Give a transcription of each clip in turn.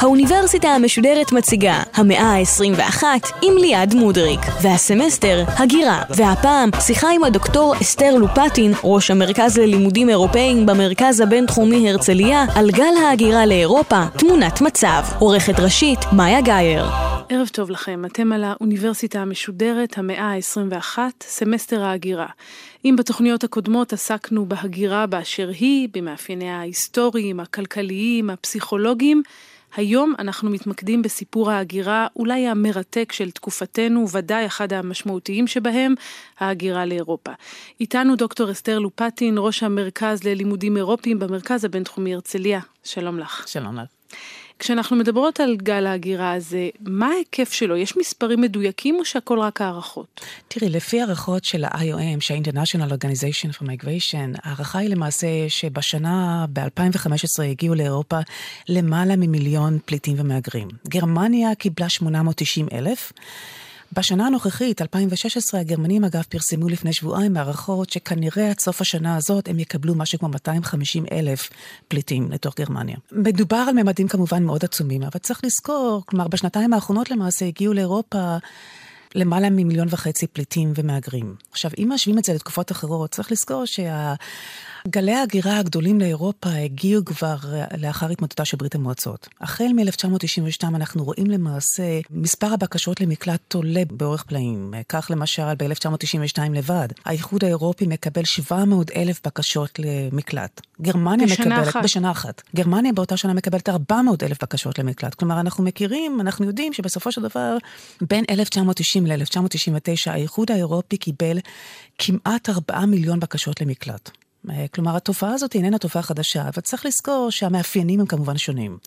האוניברסיטה המשודרת מציגה המאה ה-21 עם ליעד מודריק, והסמסטר הגירה, והפעם שיחה עם הדוקטור אסתר לופטין, ראש המרכז ללימודים אירופאיים במרכז הבינתחומי הרצליה, על גל ההגירה לאירופה, תמונת מצב. עורכת ראשית, מאיה גאייר. ערב טוב לכם, אתם על האוניברסיטה המשודרת, המאה ה-21, סמסטר ההגירה. אם בתוכניות הקודמות עסקנו בהגירה באשר היא, במאפייניה ההיסטוריים, הכלכליים, הפסיכולוגיים, היום אנחנו מתמקדים בסיפור ההגירה אולי המרתק של תקופתנו, ודאי אחד המשמעותיים שבהם, ההגירה לאירופה. איתנו דוקטור אסתר לופטין, ראש המרכז ללימודים אירופיים במרכז הבינתחומי הרצליה. שלום לך. שלום לך. כשאנחנו מדברות על גל ההגירה הזה, מה ההיקף שלו? יש מספרים מדויקים או שהכל רק הערכות? תראי, לפי הערכות של ה-IOM, שה-International Organization for Migration, ההערכה היא למעשה שבשנה, ב-2015 הגיעו לאירופה למעלה ממיליון פליטים ומהגרים. גרמניה קיבלה 890 אלף. בשנה הנוכחית, 2016, הגרמנים אגב פרסמו לפני שבועיים הערכות שכנראה עד סוף השנה הזאת הם יקבלו משהו כמו 250 אלף פליטים לתוך גרמניה. מדובר על ממדים כמובן מאוד עצומים, אבל צריך לזכור, כלומר בשנתיים האחרונות למעשה הגיעו לאירופה למעלה ממיליון וחצי פליטים ומהגרים. עכשיו, אם משווים את זה לתקופות אחרות, צריך לזכור שה... גלי ההגירה הגדולים לאירופה הגיעו כבר לאחר התמודדותה של ברית המועצות. החל מ-1992 אנחנו רואים למעשה מספר הבקשות למקלט עולה באורך פלאים. כך למשל ב-1992 לבד, האיחוד האירופי מקבל 700 אלף בקשות למקלט. גרמניה בשנה מקבלת... אחת. בשנה אחת. גרמניה באותה שנה מקבלת 400 אלף בקשות למקלט. כלומר, אנחנו מכירים, אנחנו יודעים שבסופו של דבר, בין 1990 ל-1999, האיחוד האירופי קיבל כמעט 4 מיליון בקשות למקלט. כלומר, התופעה הזאת איננה תופעה חדשה, אבל צריך לזכור שהמאפיינים הם כמובן שונים.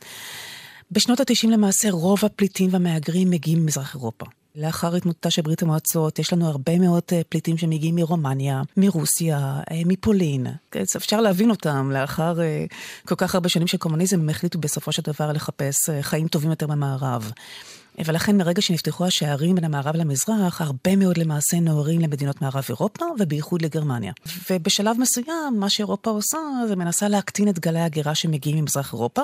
בשנות ה-90 למעשה רוב הפליטים והמהגרים מגיעים ממזרח אירופה. לאחר התמודדותה של ברית המועצות, יש לנו הרבה מאוד פליטים שמגיעים מרומניה, מרוסיה, מפולין. אפשר להבין אותם, לאחר כל כך הרבה שנים של קומוניזם, הם החליטו בסופו של דבר לחפש חיים טובים יותר במערב. ולכן מרגע שנפתחו השערים בין המערב למזרח, הרבה מאוד למעשה נוערים למדינות מערב אירופה, ובייחוד לגרמניה. ובשלב מסוים, מה שאירופה עושה, זה מנסה להקטין את גלי ההגירה שמגיעים ממזרח אירופה,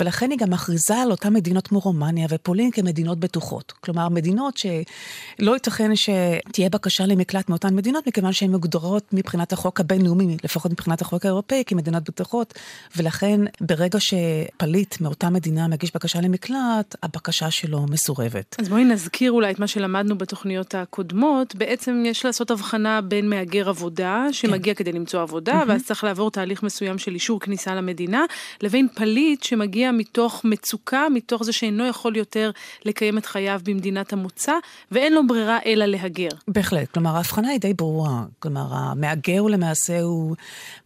ולכן היא גם מכריזה על אותן מדינות כמו רומניה ופולין כמדינות בטוחות. כלומר, מדינות שלא ייתכן שתהיה בקשה למקלט מאותן מדינות, מכיוון שהן מוגדרות מבחינת החוק הבינלאומי, לפחות מבחינת החוק האירופאי, כמדינות בטוחות, ולכן ברגע שפליט מאותה מדינה מגיש בקשה למקלט, הבקשה שלו מסורבת. אז בואי נזכיר אולי את מה שלמדנו בתוכניות הקודמות. בעצם יש לעשות הבחנה בין מהגר עבודה, שמגיע כן. כדי למצוא עבודה, mm-hmm. ואז צריך לעבור תהליך מסוים של אישור כניסה למדינה, לבין פליט שמגיע מתוך מצוקה, מתוך זה שאינו יכול יותר לקיים את חייו במדינת המוצא, ואין לו ברירה אלא להגר. בהחלט, כלומר ההבחנה היא די ברורה. כלומר, המהגר הוא למעשה הוא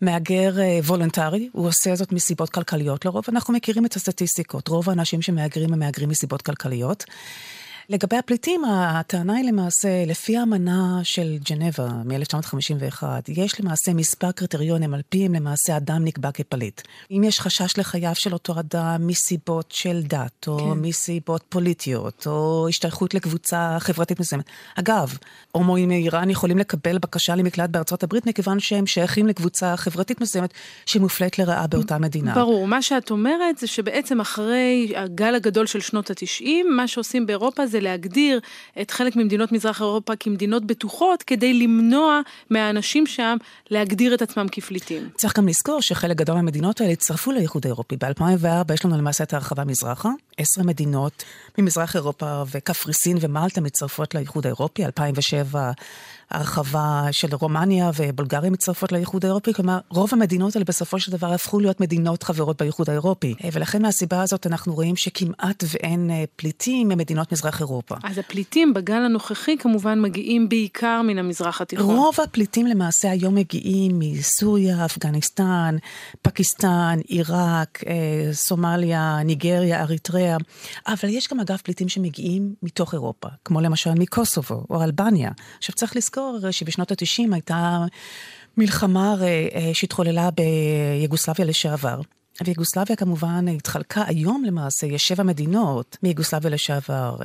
מהגר וולונטרי, הוא עושה זאת מסיבות כלכליות לרוב, אנחנו מכירים את הסטטיסטיקות, רוב האנשים שמהגרים הם מהגרים מסיבות כלכליות. הזאת. לגבי הפליטים, הטענה היא למעשה, לפי האמנה של ג'נבה מ-1951, יש למעשה מספר קריטריונים על פיהם למעשה אדם נקבע כפליט. אם יש חשש לחייו של אותו אדם מסיבות של דת, או כן. מסיבות פוליטיות, או השתייכות לקבוצה חברתית מסוימת. אגב, הומואים מאיראן יכולים לקבל בקשה למקלט בארצות הברית, מכיוון שהם שייכים לקבוצה חברתית מסוימת שמופלית לרעה באותה מדינה. ברור, מה שאת אומרת זה שבעצם אחרי הגל הגדול של שנות ה-90, מה שעושים באירופה זה להגדיר את חלק ממדינות מזרח אירופה כמדינות בטוחות, כדי למנוע מהאנשים שם להגדיר את עצמם כפליטים. צריך גם לזכור שחלק גדול מהמדינות האלה הצטרפו לאיחוד האירופי. ב-2004 יש לנו למעשה את ההרחבה מזרחה, עשר מדינות ממזרח אירופה וקפריסין ומלטה מצטרפות לאיחוד האירופי, 2007 הרחבה של רומניה ובולגריה מצטרפות לאיחוד האירופי, כלומר רוב המדינות האלה בסופו של דבר הפכו להיות מדינות חברות באיחוד האירופי. ולכן מהסיבה הזאת אנחנו רואים שכמעט ואין פליטים ממדינות מזרח אירופה. אז הפליטים בגל הנוכחי כמובן מגיעים בעיקר מן המזרח התיכון. רוב הפליטים למעשה היום מגיעים מסוריה, אפגניסטן, פקיסטן, עיראק, סומליה, ניגריה, אריתריאה, אבל יש גם אגב פליטים שמגיעים מתוך אירופה, כמו למשל מקוסובו או אלבניה. עכשיו צריך לזכור שבשנות ה-90 הייתה מלחמה הרי שהתחוללה ביוגוסלביה לשעבר. ויוגוסלביה כמובן התחלקה היום למעשה, יש שבע מדינות מיוגוסלביה לשעבר,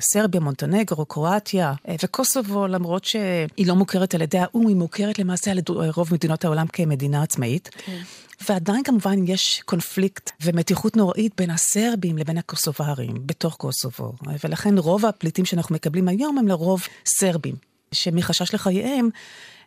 סרביה, מונטנגרו, קרואטיה וקוסובו, למרות שהיא לא מוכרת על ידי האו"ם, היא מוכרת למעשה על רוב מדינות העולם כמדינה עצמאית. כן. ועדיין כמובן יש קונפליקט ומתיחות נוראית בין הסרבים לבין הקוסוברים בתוך קוסובו, ולכן רוב הפליטים שאנחנו מקבלים היום הם לרוב סרבים, שמחשש לחייהם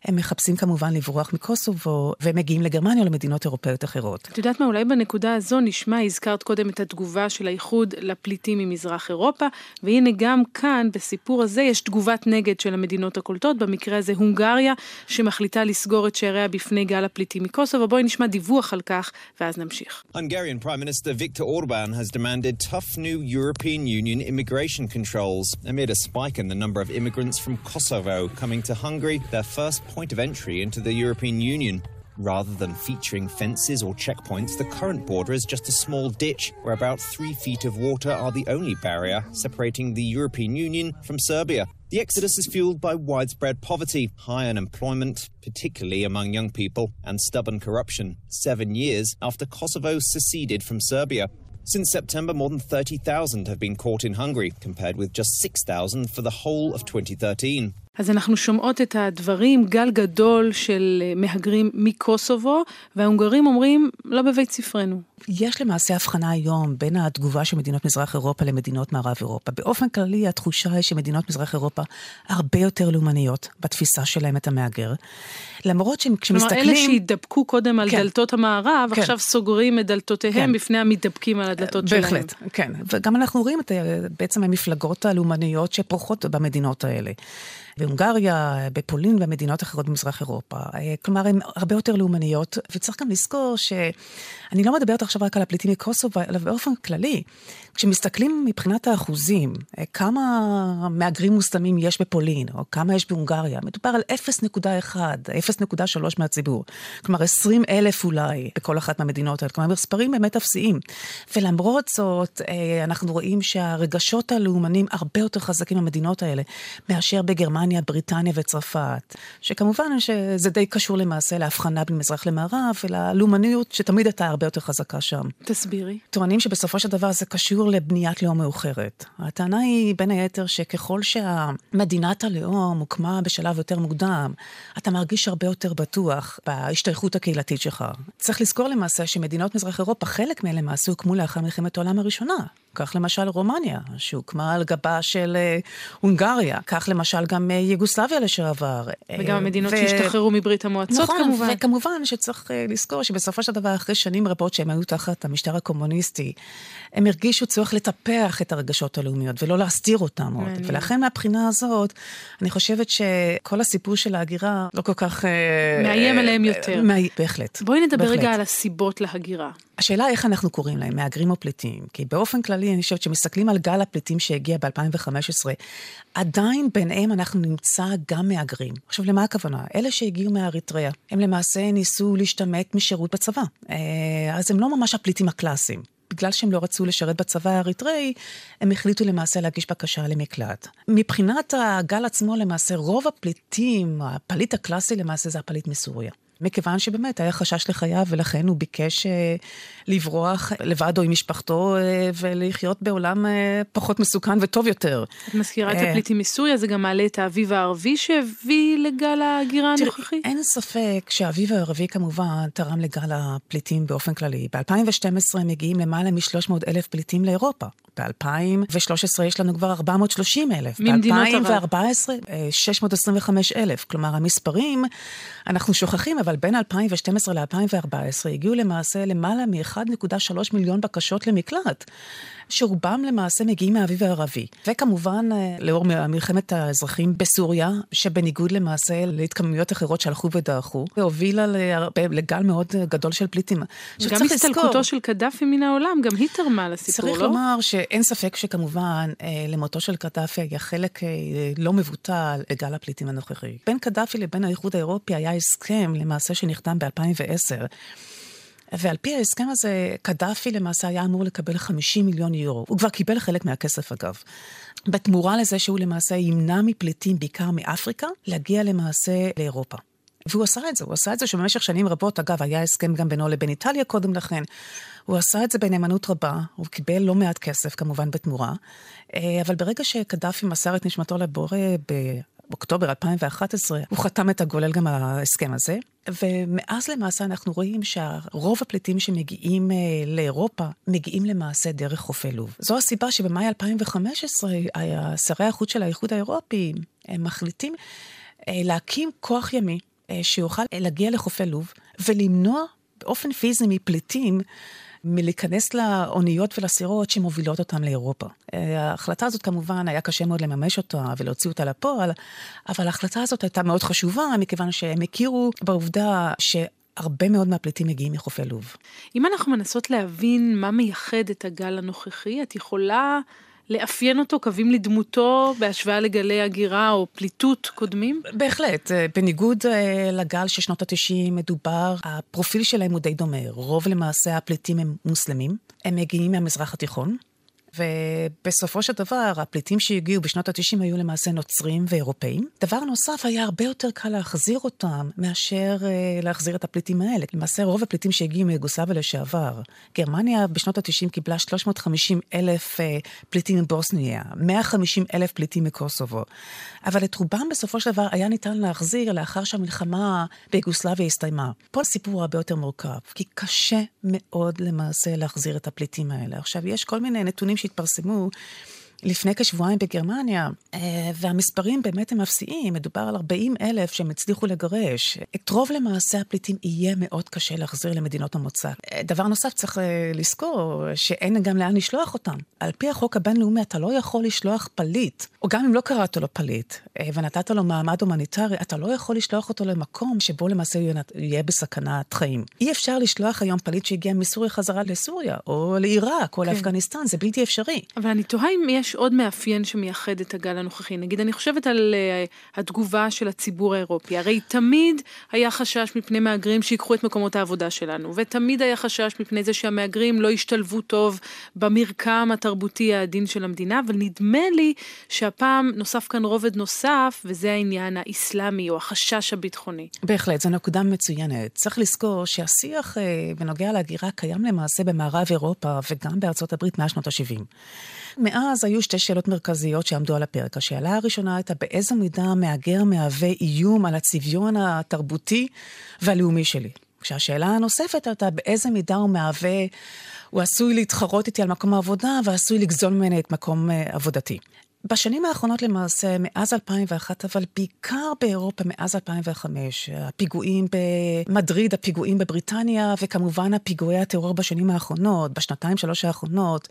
הם מחפשים כמובן לברוח מקוסובו, ומגיעים לגרמניה או למדינות אירופאיות אחרות. את יודעת מה, אולי בנקודה הזו נשמע, הזכרת קודם את התגובה של האיחוד לפליטים ממזרח אירופה, והנה גם כאן, בסיפור הזה, יש תגובת נגד של המדינות הקולטות, במקרה הזה הונגריה, שמחליטה לסגור את שעריה בפני גל הפליטים מקוסובו. בואי נשמע דיווח על כך, ואז נמשיך. Hungarian Prime Minister Viktor Orban has demanded tough new European Union immigration controls amid a spike in the number of immigrants from Kosovo coming to Hungary, their first point of entry into the European Union. Rather than featuring fences or checkpoints, the current border is just a small ditch where about three feet of water are the only barrier separating the European Union from Serbia. The exodus is fueled by widespread poverty, high unemployment, particularly among young people, and stubborn corruption, seven years after Kosovo seceded from Serbia. Since September, more than 30,000 have been caught in Hungary, compared with just 6,000 for the whole of 2013. אז אנחנו שומעות את הדברים, גל גדול של מהגרים מקוסובו, וההונגרים אומרים, לא בבית ספרנו. יש למעשה הבחנה היום בין התגובה של מדינות מזרח אירופה למדינות מערב אירופה. באופן כללי, התחושה היא שמדינות מזרח אירופה הרבה יותר לאומניות בתפיסה שלהם את המהגר. למרות שכשמסתכלים... כלומר, אלה שהתדפקו קודם על כן, דלתות המערב, כן. עכשיו סוגרים את דלתותיהם כן. בפני המתדפקים על הדלתות בהחלט, שלהם. בהחלט, כן. וגם אנחנו רואים את בעצם המפלגות הלאומניות שפורחות במדינות האלה. בהונגריה, בפולין ובמדינות אחרות במזרח אירופה. כלומר, הן הרבה יותר לאומניות, וצריך גם לזכור שאני לא מדברת עכשיו רק על הפליטים מקוסובו, אלא באופן כללי. כשמסתכלים מבחינת האחוזים, כמה מהגרים מוסלמים יש בפולין, או כמה יש בהונגריה, מדובר על 0.1, 0.3 מהציבור. כלומר, 20 אלף אולי בכל אחת מהמדינות האלה. כלומר, מספרים באמת אפסיים. ולמרות זאת, אנחנו רואים שהרגשות הלאומנים הרבה יותר חזקים במדינות האלה, מאשר בגרמניה, בריטניה וצרפת. שכמובן שזה די קשור למעשה להבחנה בין מזרח למערב, וללאומניות שתמיד הייתה הרבה יותר חזקה שם. תסבירי. טוענים שבסופו של דבר זה קשור לבניית לאום מאוחרת. הטענה היא בין היתר שככל שהמדינת הלאום הוקמה בשלב יותר מוקדם, אתה מרגיש הרבה יותר בטוח בהשתייכות הקהילתית שלך. צריך לזכור למעשה שמדינות מזרח אירופה, חלק מהן למעשה הוקמו לאחר מלחמת העולם הראשונה. כך למשל רומניה, שהוקמה על גבה של uh, הונגריה. כך למשל גם uh, יוגוסלביה לשעבר. וגם uh, המדינות ו... שהשתחררו מברית המועצות נכון, כמובן. נכון, וכמובן שצריך uh, לזכור שבסופו של דבר, אחרי שנים רבות שהם היו תחת המשטר הקומוניסטי, הם הרגישו צורך לטפח את הרגשות הלאומיות ולא להסתיר אותם עוד. ולכן מהבחינה הזאת, אני חושבת שכל הסיפור של ההגירה לא כל כך... מאיים עליהם יותר. מאי... בהחלט. בואי נדבר בהחלט. רגע על הסיבות להגירה. השאלה איך אנחנו קוראים להם, מהגרים או פליטים. כי באופן כללי, אני חושבת שמסתכלים על גל הפליטים שהגיע ב-2015, עדיין ביניהם אנחנו נמצא גם מהגרים. עכשיו, למה הכוונה? אלה שהגיעו מאריתריאה, הם למעשה ניסו להשתמט משירות בצבא. אז הם לא ממש הפליטים הקלאסיים. בגלל שהם לא רצו לשרת בצבא האריתראי, הם החליטו למעשה להגיש בקשה למקלט. מבחינת הגל עצמו, למעשה, רוב הפליטים, הפליט הקלאסי למעשה זה הפליט מסוריה. מכיוון שבאמת היה חשש לחייו, ולכן הוא ביקש אה, לברוח לבד או עם משפחתו אה, ולחיות בעולם אה, פחות מסוכן וטוב יותר. את מזכירה את הפליטים מסוריה, זה גם מעלה את האביב הערבי שהביא לגל ההגירה הנוכחי? אין ספק שהאביב הערבי כמובן תרם לגל הפליטים באופן כללי. ב-2012 מגיעים למעלה מ-300 אלף פליטים לאירופה. ב-2013 יש לנו כבר 430 אלף. ממדינות ערב. ב-2014, 625 אלף. כלומר, המספרים, אנחנו שוכחים, אבל בין 2012 ל-2014 הגיעו למעשה למעלה מ-1.3 מיליון בקשות למקלט. שרובם למעשה מגיעים מהאביב הערבי. וכמובן, אה, לאור מלחמת האזרחים בסוריה, שבניגוד למעשה להתקממויות אחרות שהלכו ודעכו, והובילה לגל מאוד גדול של פליטים. גם הסתלקותו של קדאפי מן העולם, גם היא תרמה לסיפור, צריך לא? צריך לומר שאין ספק שכמובן, אה, למותו של קדאפי היה חלק אה, לא מבוטל לגל הפליטים הנוכחי. בין קדאפי לבין האיחוד האירופי היה הסכם למעשה שנחתם ב-2010. ועל פי ההסכם הזה, קדאפי למעשה היה אמור לקבל 50 מיליון יורו. הוא כבר קיבל חלק מהכסף אגב. בתמורה לזה שהוא למעשה ימנע מפליטים, בעיקר מאפריקה, להגיע למעשה לאירופה. והוא עשה את זה, הוא עשה את זה שבמשך שנים רבות, אגב, היה הסכם גם בינו לבין איטליה קודם לכן, הוא עשה את זה בנאמנות רבה, הוא קיבל לא מעט כסף כמובן בתמורה, אה, אבל ברגע שקדאפי מסר את נשמתו לבורא באוקטובר 2011, הוא חתם את הגולל גם על ההסכם הזה, ומאז למעשה אנחנו רואים שרוב הפליטים שמגיעים אה, לאירופה, מגיעים למעשה דרך חופי לוב. זו הסיבה שבמאי 2015, שרי החוץ של האיחוד האירופי, הם מחליטים אה, להקים כוח ימי שיוכל להגיע לחופי לוב ולמנוע באופן פיזי מפליטים מלהיכנס לאוניות ולסירות שמובילות אותם לאירופה. אה, ההחלטה הזאת כמובן, היה קשה מאוד לממש אותה ולהוציא אותה לפועל, אבל ההחלטה הזאת הייתה מאוד חשובה, מכיוון שהם הכירו בעובדה ש... הרבה מאוד מהפליטים מגיעים מחופי לוב. אם אנחנו מנסות להבין מה מייחד את הגל הנוכחי, את יכולה לאפיין אותו, קווים לדמותו, בהשוואה לגלי הגירה או פליטות קודמים? בהחלט. אה, בניגוד אה, לגל של שנות ה-90 מדובר, הפרופיל שלהם הוא די דומה. רוב למעשה הפליטים הם מוסלמים, הם מגיעים מהמזרח התיכון. ובסופו של דבר, הפליטים שהגיעו בשנות ה-90 היו למעשה נוצרים ואירופאים. דבר נוסף, היה הרבה יותר קל להחזיר אותם מאשר uh, להחזיר את הפליטים האלה. למעשה, רוב הפליטים שהגיעו מיוגוסלביה לשעבר, גרמניה בשנות ה-90 קיבלה 350 אלף uh, פליטים מבוסניה, 150 אלף פליטים מקוסובו. אבל את רובם בסופו של דבר היה ניתן להחזיר לאחר שהמלחמה ביוגוסלביה הסתיימה. פה הסיפור הרבה יותר מורכב, כי קשה מאוד למעשה להחזיר את הפליטים האלה. עכשיו, יש כל מיני נתונים שהתפרסמו לפני כשבועיים בגרמניה, אה, והמספרים באמת הם אפסיים, מדובר על 40 אלף שהם הצליחו לגרש. את רוב למעשה הפליטים יהיה מאוד קשה להחזיר למדינות המוצא. אה, דבר נוסף, צריך אה, לזכור שאין גם לאן לשלוח אותם. על פי החוק הבינלאומי אתה לא יכול לשלוח פליט, או גם אם לא קראת לו פליט, ונתת לו מעמד הומניטרי, אתה לא יכול לשלוח אותו למקום שבו למעשה הוא יהיה בסכנת חיים. אי אפשר לשלוח היום פליט שהגיע מסוריה חזרה לסוריה, או לעיראק, או כן. לאפגניסטן, זה בלתי אפשרי. אבל אני תוהה אם יש עוד מאפיין שמייחד את הגל הנוכחי. נגיד, אני חושבת על uh, התגובה של הציבור האירופי. הרי תמיד היה חשש מפני מהגרים שיקחו את מקומות העבודה שלנו, ותמיד היה חשש מפני זה שהמהגרים לא ישתלבו טוב במרקם התרבותי העדין של המדינה, אבל נדמה לי שהפעם נוסף כאן רובד נוסף, וזה העניין האיסלאמי או החשש הביטחוני. בהחלט, זו נקודה מצוינת. צריך לזכור שהשיח uh, בנוגע להגירה קיים למעשה במערב אירופה וגם בארצות הברית מאז שנות ה-70. מאז היו שתי שאלות מרכזיות שעמדו על הפרק. השאלה הראשונה הייתה באיזו מידה המהגר מהווה איום על הצביון התרבותי והלאומי שלי. כשהשאלה הנוספת הייתה באיזה מידה הוא מהווה, הוא עשוי להתחרות איתי על מקום העבודה ועשוי לגזול ממני את מקום uh, עבודתי. בשנים האחרונות למעשה, מאז 2001, אבל בעיקר באירופה מאז 2005, הפיגועים במדריד, הפיגועים בבריטניה, וכמובן הפיגועי הטרור בשנים האחרונות, בשנתיים שלוש האחרונות,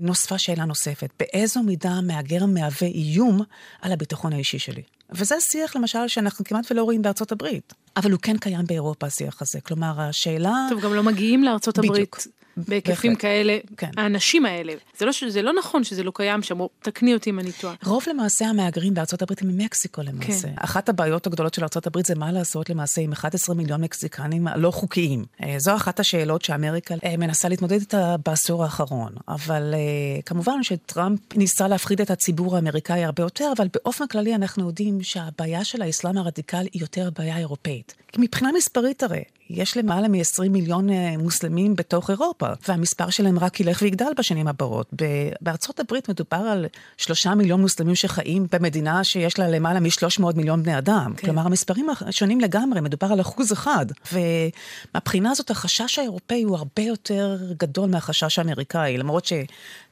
נוספה שאלה נוספת, באיזו מידה המהגר מהווה איום על הביטחון האישי שלי? וזה שיח למשל שאנחנו כמעט ולא רואים בארצות הברית. אבל הוא כן קיים באירופה, השיח הזה. כלומר, השאלה... טוב, גם לא מגיעים לארצות הברית. בדיוק. בהיקפים בהחלט. כאלה, כן. האנשים האלה. זה לא, זה לא נכון שזה לא קיים שם, תקני אותי אם אני טועה. רוב למעשה המהגרים בארצות הברית הם ממקסיקו למעשה. כן. אחת הבעיות הגדולות של ארצות הברית זה מה לעשות למעשה עם 11 מיליון מקסיקנים לא חוקיים. אה, זו אחת השאלות שאמריקה אה, מנסה להתמודד איתה בעשור האחרון. אבל אה, כמובן שטראמפ ניסה להפחיד את הציבור האמריקאי הרבה יותר, אבל באופן כללי אנחנו יודעים שהבעיה של האסלאם הרדיקלי היא יותר בעיה אירופאית. מבחינה מספרית הרי, יש למעלה מ-20 מיליון אה, מוסלמים בתוך אירופה, והמספר שלהם רק ילך ויגדל בשנים הבאות. בארצות הברית מדובר על שלושה מיליון מוסלמים שחיים במדינה שיש לה למעלה מ-300 מיליון בני אדם. כן. כלומר, המספרים שונים לגמרי, מדובר על אחוז אחד. ומהבחינה הזאת החשש האירופאי הוא הרבה יותר גדול מהחשש האמריקאי, למרות ש...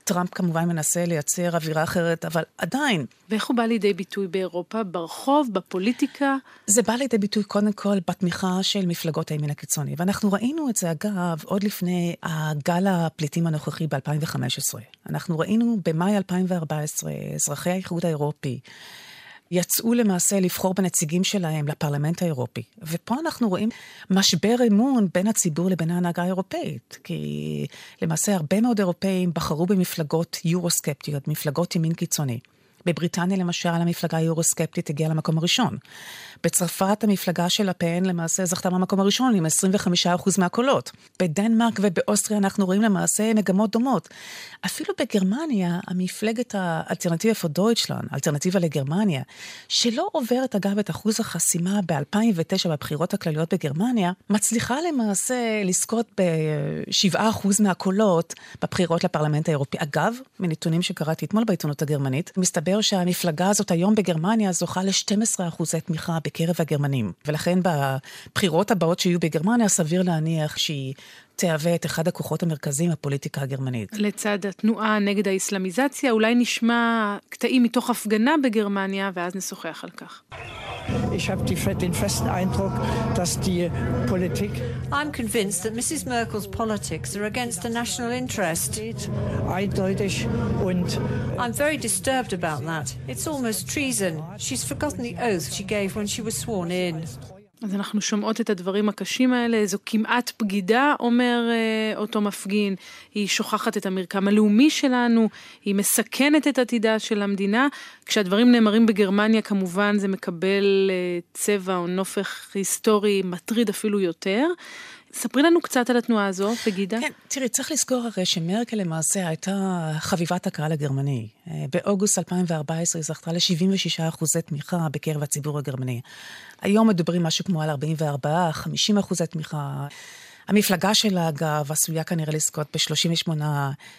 טראמפ כמובן מנסה לייצר אווירה אחרת, אבל עדיין. ואיך הוא בא לידי ביטוי באירופה? ברחוב? בפוליטיקה? זה בא לידי ביטוי קודם כל בתמיכה של מפלגות הימין הקיצוני. ואנחנו ראינו את זה, אגב, עוד לפני הגל הפליטים הנוכחי ב-2015. אנחנו ראינו במאי 2014, אזרחי האיחוד האירופי, יצאו למעשה לבחור בנציגים שלהם לפרלמנט האירופי. ופה אנחנו רואים משבר אמון בין הציבור לבין ההנהגה האירופאית. כי למעשה הרבה מאוד אירופאים בחרו במפלגות יורו-סקפטיות, מפלגות ימין קיצוני. בבריטניה למשל המפלגה היורוסקפטית הגיעה למקום הראשון. בצרפת המפלגה של הפן למעשה זכתה במקום הראשון עם 25% מהקולות. בדנמרק ובאוסטריה אנחנו רואים למעשה מגמות דומות. אפילו בגרמניה, המפלגת האלטרנטיבה פור דויטשלן, אלטרנטיבה לגרמניה, שלא עוברת אגב את אחוז החסימה ב-2009 בבחירות הכלליות בגרמניה, מצליחה למעשה לזכות ב-7% מהקולות בבחירות לפרלמנט האירופי. אגב, מנתונים שקראתי אתמול בעיתונות הגרמנית, מסתבר שהמפלגה הזאת היום בגרמניה זוכה ל-12% תמיכה בקרב הגרמנים. ולכן בבחירות הבאות שיהיו בגרמניה, סביר להניח שהיא תהווה את אחד הכוחות המרכזיים בפוליטיקה הגרמנית. לצד התנועה נגד האסלאמיזציה, אולי נשמע קטעים מתוך הפגנה בגרמניה, ואז נשוחח על כך. Ich habe den festen Eindruck, dass die Politik. I'm convinced that Mrs. Merkel's politics are against the national interest. Eindeutig und. I'm very disturbed about that. It's almost treason. She's forgotten the oath she gave when she was sworn in. אז אנחנו שומעות את הדברים הקשים האלה, זו כמעט בגידה, אומר אה, אותו מפגין, היא שוכחת את המרקם הלאומי שלנו, היא מסכנת את עתידה של המדינה. כשהדברים נאמרים בגרמניה, כמובן זה מקבל אה, צבע או נופך היסטורי מטריד אפילו יותר. ספרי לנו קצת על התנועה הזו, בגידה. כן, תראי, צריך לזכור הרי שמרקל למעשה הייתה חביבת הקהל הגרמני. אה, באוגוסט 2014 היא זכתה ל-76 אחוזי תמיכה בקרב הציבור הגרמני. היום מדברים משהו כמו על 44, 50 אחוזי תמיכה. המפלגה שלה, אגב, עשויה כנראה לזכות ב-38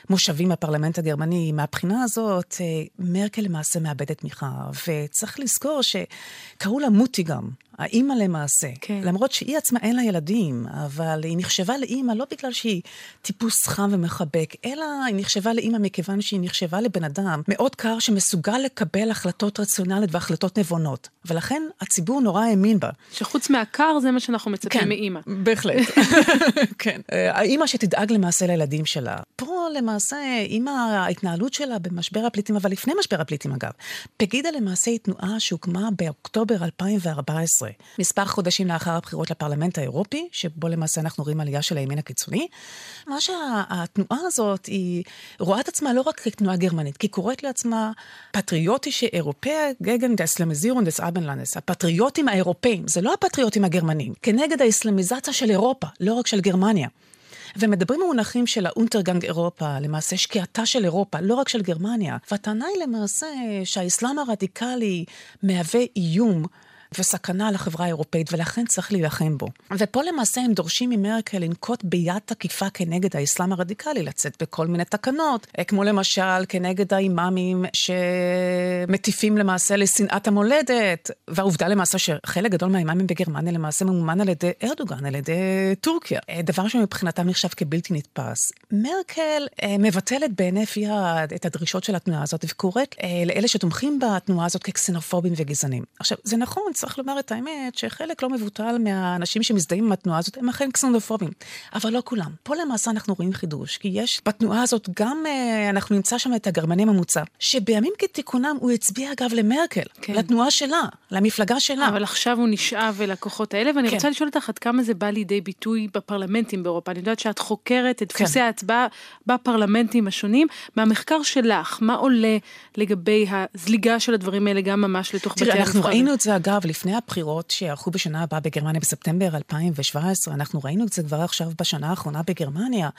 מושבים בפרלמנט הגרמני. מהבחינה הזאת, אה, מרקל למעשה מאבדת תמיכה. וצריך לזכור שקראו לה מוטי גם. האימא למעשה. כן. למרות שהיא עצמה אין לה ילדים, אבל היא נחשבה לאימא לא בגלל שהיא טיפוס חם ומחבק, אלא היא נחשבה לאימא מכיוון שהיא נחשבה לבן אדם מאוד קר שמסוגל לקבל החלטות רציונליות והחלטות נבונות. ולכן הציבור נורא האמין בה. שחוץ מהקר זה מה שאנחנו מצפים כן, מאימא. בהחלט. כן. האימא שתדאג למעשה לילדים שלה. פה למעשה, עם ההתנהלות שלה במשבר הפליטים, אבל לפני משבר הפליטים אגב, פגידה למעשה היא תנועה שהוקמה באוקטובר 2014. מספר חודשים לאחר הבחירות לפרלמנט האירופי, שבו למעשה אנחנו רואים עלייה של הימין הקיצוני. מה שהתנועה הזאת, היא רואה את עצמה לא רק כתנועה גרמנית, כי קוראת לעצמה Patriotische Europäer gegen die Islamisierung des Abendlandes, הפטריוטים האירופאים, זה לא הפטריוטים הגרמנים, כנגד האסלאמיזציה של אירופה, לא רק של גרמניה. ומדברים במונחים של ה Untergang אירופה, למעשה שקיעתה של אירופה, לא רק של גרמניה. והטענה היא למעשה שהאסלאם הרדיקלי מהווה איום וסכנה לחברה האירופאית, ולכן צריך להילחם בו. ופה למעשה הם דורשים ממרקל לנקוט ביד תקיפה כנגד האסלאם הרדיקלי, לצאת בכל מיני תקנות, אה, כמו למשל כנגד האימאמים שמטיפים למעשה לשנאת המולדת, והעובדה למעשה שחלק גדול מהאימאמים בגרמניה למעשה ממומן על ידי ארדוגן, על ידי טורקיה, אה, דבר שמבחינתם נחשב כבלתי נתפס. מרקל אה, מבטלת בהינף יד את הדרישות של התנועה הזאת, וקוראת לאלה שתומכים בתנועה הזאת כקסנופובים וגזענים. עכשיו, זה נכון, צריך לומר את האמת, שחלק לא מבוטל מהאנשים שמזדהים עם התנועה הזאת הם אכן קסנופובים, אבל לא כולם. פה למעשה אנחנו רואים חידוש, כי יש בתנועה הזאת גם, אה, אנחנו נמצא שם את הגרמני הממוצע, שבימים כתיקונם הוא הצביע אגב למרקל, כן. לתנועה שלה, למפלגה שלה. אבל עכשיו הוא נשאב אל הכוחות האלה, ואני כן. רוצה לשאול אותך עד כמה זה בא לידי ביטוי בפרלמנטים באירופה. אני יודעת שאת חוקרת את דפוסי כן. ההצבעה בפרלמנטים השונים. מהמחקר שלך, מה עולה לגבי הזליגה של הדברים האלה גם ממש לתוך בתי הנבחרים? תראה, אנחנו ראינו את זה אגב לפני הבחירות שיערכו בשנה הבאה בגרמניה בספטמבר 2017, אנחנו ראינו את זה כבר עכשיו בשנה האחרונה בגרמניה,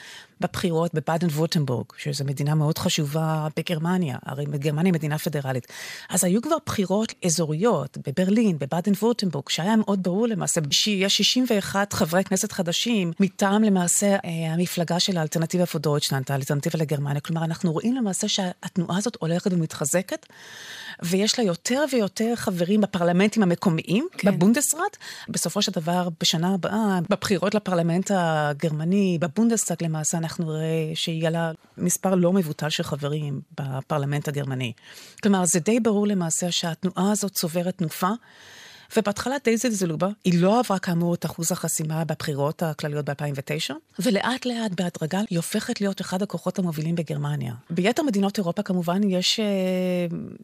בבחירות בבאדן וורטנבורג, שזו מדינה מאוד חשובה בגרמניה, הרי גרמניה היא מדינה פדרלית. אז היו כבר בחירות אזוריות בברלין, בבאדן וורטנבורג, שהיה מאוד ברור למעשה שיש 61 חברי כנסת חדשים מטעם למעשה אה, המפלגה של האלטרנטיבה פור דויטשלנד, האלטרנטיבה לגרמניה. כלומר, אנחנו רואים למעשה שהתנועה הזאת הולכת ומתחזקת, ויש לה יותר ויותר חברים בפרלמנטים המקומיים, כן. בבונדסראט. בסופו של דבר, בשנה הבאה, בבחירות לפרלמנט הגרמני, בבונדסראט למעשה, אנחנו נראה שיהיה לה מספר לא מבוטל של חברים בפרלמנט הגרמני. כלומר, זה די ברור למעשה שהתנועה הזאת צוברת תנופה. ובהתחלה די זלזלו בה. היא לא עברה כאמור את אחוז החסימה בבחירות הכלליות ב-2009, ולאט לאט בהדרגה היא הופכת להיות אחד הכוחות המובילים בגרמניה. ביתר מדינות אירופה כמובן יש...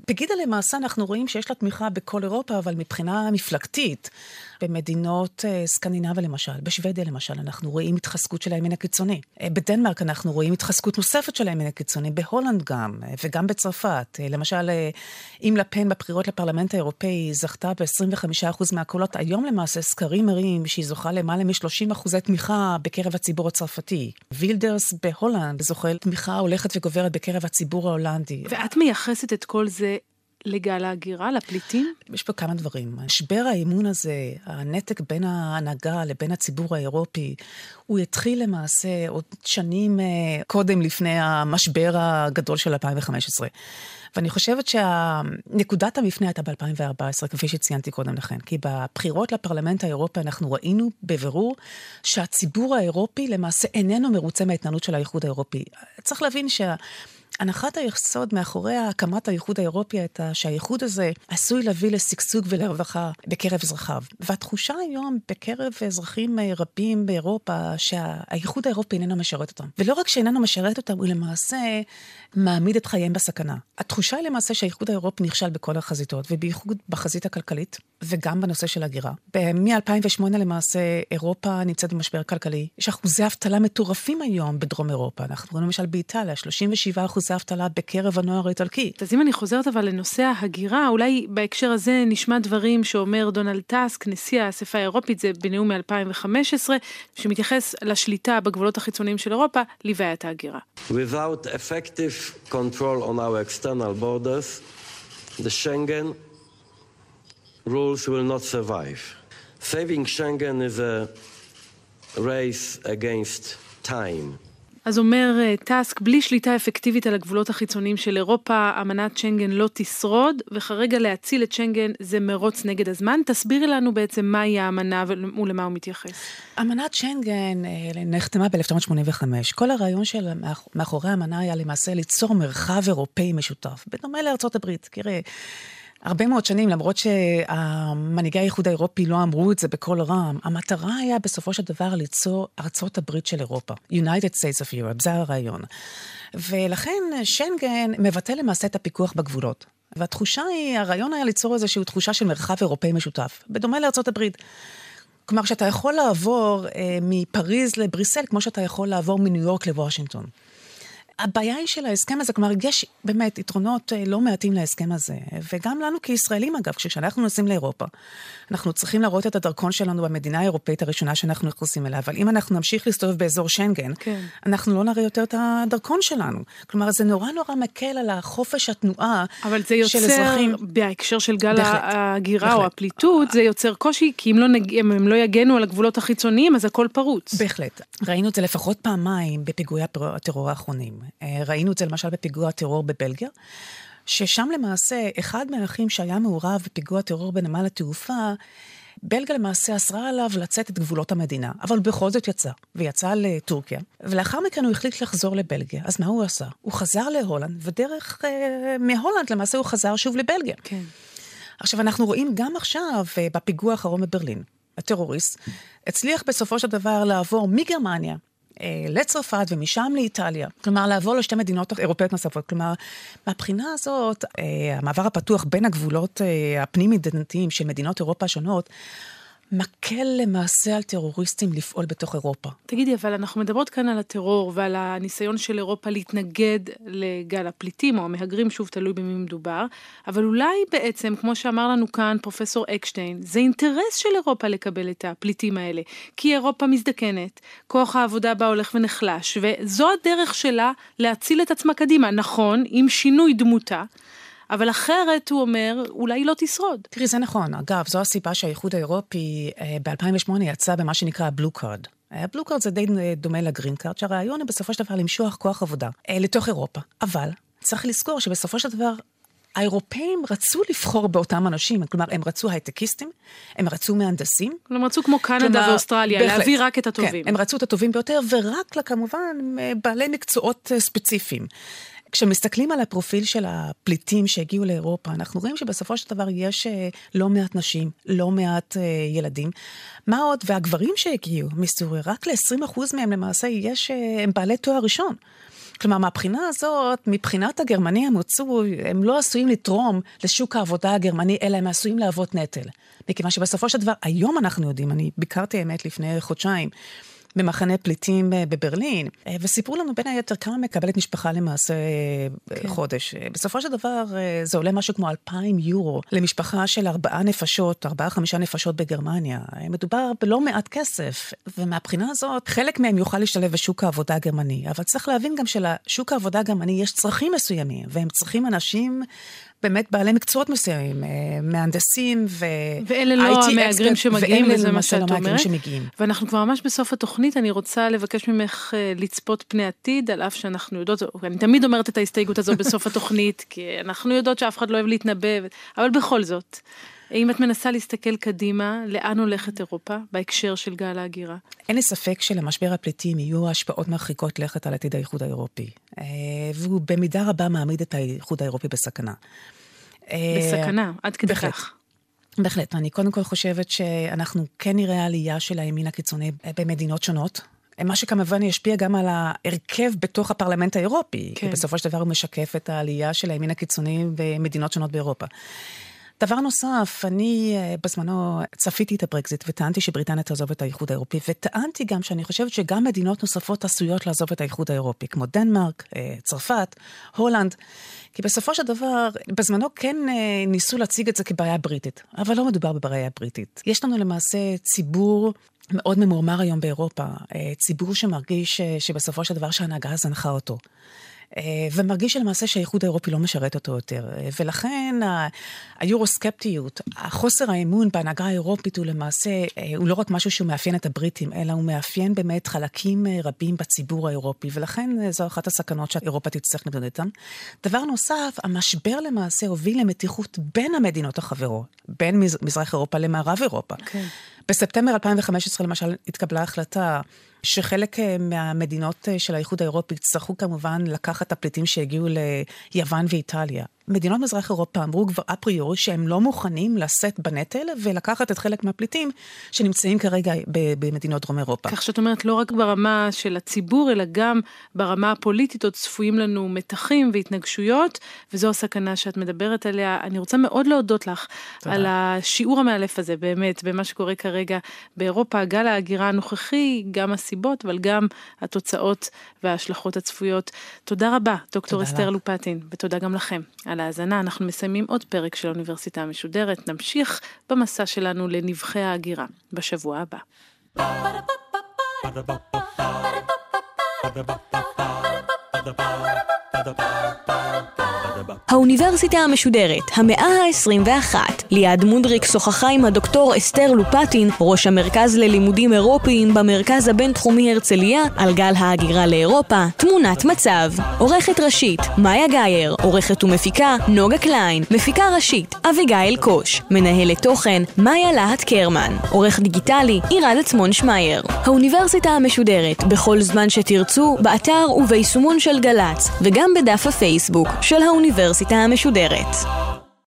פגידה אה, למעשה אנחנו רואים שיש לה תמיכה בכל אירופה, אבל מבחינה מפלגתית, במדינות סקנדינביה למשל, בשוודיה למשל, אנחנו רואים התחזקות של הימין הקיצוני. בדנמרק אנחנו רואים התחזקות נוספת של הימין הקיצוני, בהולנד גם, וגם בצרפת. למשל, אם לפן בבחירות לפרלמנט האירופאי זכתה ב-25% מהקולות, היום למעשה סקרים מראים שהיא זוכה למעלה מ-30% תמיכה בקרב הציבור הצרפתי. וילדרס בהולנד זוכה לתמיכה הולכת וגוברת בקרב הציבור ההולנדי. ואת מייחסת את כל זה לגל ההגירה, לפליטים? יש פה כמה דברים. משבר האמון הזה, הנתק בין ההנהגה לבין הציבור האירופי, הוא התחיל למעשה עוד שנים אה, קודם לפני המשבר הגדול של 2015. ואני חושבת שנקודת המפנה הייתה ב-2014, כפי שציינתי קודם לכן. כי בבחירות לפרלמנט האירופי אנחנו ראינו בבירור שהציבור האירופי למעשה איננו מרוצה מההתנהלות של האיחוד האירופי. צריך להבין שה... הנחת היסוד מאחורי הקמת האיחוד האירופי הייתה שהאיחוד הזה עשוי להביא לשגשוג ולרווחה בקרב אזרחיו. והתחושה היום בקרב אזרחים רבים באירופה שהאיחוד האירופי איננו משרת אותם. ולא רק שאיננו משרת אותם, הוא למעשה מעמיד את חייהם בסכנה. התחושה היא למעשה שהאיחוד האירופי נכשל בכל החזיתות, ובייחוד בחזית הכלכלית, וגם בנושא של הגירה. מ-2008 למעשה אירופה נמצאת במשבר כלכלי. יש אחוזי אבטלה מטורפים היום בדרום אירופה. אנחנו רואים למשל באיטליה, 37 אחוזי אבטלה בקרב הנוער האיטלקי. אז אם אני חוזרת אבל לנושא ההגירה, אולי בהקשר הזה נשמע דברים שאומר דונלד טאסק, נשיא האספה האירופית, זה בנאום מ-2015, שמתייחס לשליטה בגבולות החיצוניים של אירופה, לבעיית ההגירה. Without effective control on our external borders, the Schengen rules will not survive. Saving Schengen is a race against time. אז אומר אה, טאסק, בלי שליטה אפקטיבית על הגבולות החיצוניים של אירופה, אמנת שנגן לא תשרוד, וכרגע להציל את שנגן זה מרוץ נגד הזמן. תסבירי לנו בעצם מהי האמנה ולמה הוא מתייחס. אמנת שנגן אה, נחתמה ב-1985. כל הרעיון של מאחורי האמנה היה למעשה ליצור מרחב אירופאי משותף, בדומה לארצות הברית. תראי, הרבה מאוד שנים, למרות שהמנהיגי האיחוד האירופי לא אמרו את זה בקול רם, המטרה היה בסופו של דבר ליצור ארצות הברית של אירופה. United States of Europe, זה הרעיון. ולכן שנגן מבטא למעשה את הפיקוח בגבולות. והתחושה היא, הרעיון היה ליצור איזושהי תחושה של מרחב אירופאי משותף, בדומה לארצות הברית. כלומר, שאתה יכול לעבור אה, מפריז לבריסל, כמו שאתה יכול לעבור מניו יורק לוושינגטון. הבעיה היא של ההסכם הזה, כלומר, יש באמת יתרונות אה, לא מעטים להסכם הזה, וגם לנו כישראלים אגב, כשאנחנו נוסעים לאירופה, אנחנו צריכים להראות את הדרכון שלנו במדינה האירופאית הראשונה שאנחנו נכנסים אליה, אבל אם אנחנו נמשיך להסתובב באזור שנגן, כן. אנחנו לא נראה יותר את הדרכון שלנו. כלומר, זה נורא נורא מקל על החופש התנועה של אזרחים. אבל זה יוצר, בהקשר של גל ההגירה או הפליטות, זה יוצר קושי, כי אם לא, נג... אם הם לא יגנו על הגבולות החיצוניים, אז הכל פרוץ. בהחלט. ראינו את זה לפחות פעמיים בפיגועי הטרור האחרונים. אה, ראינו את זה למשל בפיגוע הטרור בבלגיה, ששם למעשה אחד מהאחים שהיה מעורב בפיגוע טרור בנמל התעופה, בלגיה למעשה אסרה עליו לצאת את גבולות המדינה, אבל בכל זאת יצא, ויצא לטורקיה, ולאחר מכן הוא החליט לחזור לבלגיה. אז מה הוא עשה? הוא חזר להולנד, ודרך, אה, מהולנד למעשה הוא חזר שוב לבלגיה. כן. עכשיו, אנחנו רואים גם עכשיו, אה, בפיגוע האחרון בברלין, הטרוריסט הצליח בסופו של דבר לעבור מגרמניה לצרפת ומשם לאיטליה. כלומר, לעבור לשתי מדינות אירופאיות נוספות. כלומר, מהבחינה הזאת, אה, המעבר הפתוח בין הגבולות אה, הפנים-מדינתיים של מדינות אירופה השונות, מקל למעשה על טרוריסטים לפעול בתוך אירופה. תגידי, אבל אנחנו מדברות כאן על הטרור ועל הניסיון של אירופה להתנגד לגל הפליטים או המהגרים, שוב, תלוי במי מדובר, אבל אולי בעצם, כמו שאמר לנו כאן פרופסור אקשטיין, זה אינטרס של אירופה לקבל את הפליטים האלה, כי אירופה מזדקנת, כוח העבודה בה הולך ונחלש, וזו הדרך שלה להציל את עצמה קדימה, נכון, עם שינוי דמותה. אבל אחרת, הוא אומר, אולי היא לא תשרוד. תראי, זה נכון. אגב, זו הסיבה שהאיחוד האירופי אה, ב-2008 יצא במה שנקרא Blue Card. Blue Card זה די דומה ל Green Card, שהרעיון הוא בסופו של דבר למשוך כוח עבודה אה, לתוך אירופה. אבל צריך לזכור שבסופו של דבר האירופאים רצו לבחור באותם אנשים, כלומר, הם רצו הייטקיסטים, הם רצו מהנדסים. כלומר, רצו כמו קנדה כלומר, ואוסטרליה, בהחלט, להביא רק את הטובים. כן, הם רצו את הטובים ביותר, ורק כמובן בעלי מקצועות אה, ספציפיים. כשמסתכלים על הפרופיל של הפליטים שהגיעו לאירופה, אנחנו רואים שבסופו של דבר יש אה, לא מעט נשים, לא מעט אה, ילדים. מה עוד? והגברים שהגיעו מסוריה, רק ל-20% מהם למעשה יש, אה, הם בעלי תואר ראשון. כלומר, מהבחינה הזאת, מבחינת הגרמני המצוי, הם לא עשויים לתרום לשוק העבודה הגרמני, אלא הם עשויים להוות נטל. מכיוון שבסופו של דבר, היום אנחנו יודעים, אני ביקרתי האמת לפני חודשיים, במחנה פליטים אה, בברלין, אה, וסיפרו לנו בין היתר כמה מקבלת משפחה למעשה אה, כן. חודש. בסופו של דבר זה עולה משהו כמו 2,000 יורו למשפחה של ארבעה נפשות, ארבעה-חמישה נפשות בגרמניה. מדובר בלא מעט כסף, ומהבחינה הזאת, חלק מהם יוכל להשתלב בשוק העבודה הגרמני. אבל צריך להבין גם שלשוק העבודה הגרמני יש צרכים מסוימים, והם צריכים אנשים באמת בעלי מקצועות מסוימים, אה, מהנדסים ו... ואלה לא המהגרים שמגיעים, וזה מה שאת אומרת. שמגיעים. ואנחנו כבר ממש בסוף התוכנית, אני רוצה לבקש ממך אה, לצפות פני עתיד, על אף שאנחנו יודעות, אני תמיד אומרת את ההסתייגות הזאת בסוף התוכנית, כי אנחנו יודעות שאף אחד לא אוהב להתנבא, אבל בכל זאת. אם את מנסה להסתכל קדימה, לאן הולכת אירופה בהקשר של גל ההגירה? אין לי ספק שלמשבר הפליטים יהיו השפעות מרחיקות לכת על עתיד האיחוד האירופי. אה, והוא במידה רבה מעמיד את האיחוד האירופי בסכנה. בסכנה, עד כדי כך. בהחלט. אני קודם כל חושבת שאנחנו כן נראה עלייה של הימין הקיצוני במדינות שונות. מה שכמובן ישפיע גם על ההרכב בתוך הפרלמנט האירופי, כן. כי בסופו של דבר הוא משקף את העלייה של הימין הקיצוני במדינות שונות באירופה. דבר נוסף, אני אה, בזמנו צפיתי את הברקזיט וטענתי שבריטניה תעזוב את האיחוד האירופי, וטענתי גם שאני חושבת שגם מדינות נוספות עשויות לעזוב את האיחוד האירופי, כמו דנמרק, אה, צרפת, הולנד, כי בסופו של דבר, בזמנו כן אה, ניסו להציג את זה כבעיה בריטית, אבל לא מדובר בבעיה בריטית. יש לנו למעשה ציבור מאוד ממורמר היום באירופה, ציבור שמרגיש שבסופו של דבר שההנהגה זנחה אותו. אה, ומרגיש שלמעשה שהאיחוד האירופי לא משרת אותו יותר. אה, ולכן היורוסקפטיות, החוסר האמון בהנהגה האירופית הוא למעשה, אה, הוא לא רק משהו שהוא מאפיין את הבריטים, אלא הוא מאפיין באמת חלקים רבים בציבור האירופי, ולכן זו אחת הסכנות שאירופה תצטרך להתמודד איתן. דבר נוסף, המשבר למעשה הוביל למתיחות בין המדינות החברות, בין מזרח אירופה למערב אירופה. Okay. כן. בספטמבר 2015 למשל התקבלה החלטה שחלק אה, מהמדינות אה, של האיחוד האירופי יצטרכו כמובן לקחת את הפליטים שהגיעו ליוון ואיטליה. מדינות מזרח אירופה אמרו כבר אפריורי שהם לא מוכנים לשאת בנטל ולקחת את חלק מהפליטים שנמצאים כרגע במדינות דרום אירופה. כך שאת אומרת, לא רק ברמה של הציבור, אלא גם ברמה הפוליטית עוד צפויים לנו מתחים והתנגשויות, וזו הסכנה שאת מדברת עליה. אני רוצה מאוד להודות לך תודה. על השיעור המאלף הזה, באמת, במה שקורה כרגע באירופה, גל ההגירה הנוכחי, גם הסיבות, אבל גם התוצאות וההשלכות הצפויות. תודה רבה, דוקטור אסתר לופטין, ותודה גם לכם. על ההאזנה, אנחנו מסיימים עוד פרק של האוניברסיטה המשודרת. נמשיך במסע שלנו לנבחי ההגירה בשבוע הבא. Ba-da-ba-ba-ba האוניברסיטה המשודרת, המאה ה-21. ליעד מודריק שוחחה עם הדוקטור אסתר לופטין, ראש המרכז ללימודים אירופיים במרכז הבינתחומי הרצליה, על גל ההגירה לאירופה, תמונת מצב. עורכת ראשית, מאיה גאייר, עורכת ומפיקה, נוגה קליין, מפיקה ראשית, אביגיל קוש, מנהלת תוכן, מאיה להט קרמן, עורך דיגיטלי, עירד עצמון שמייר. האוניברסיטה המשודרת, בכל זמן שתרצו, באתר וביישומון של גל"צ, וגם בדף הפייסבוק של. האוניברסיטה המשודרת.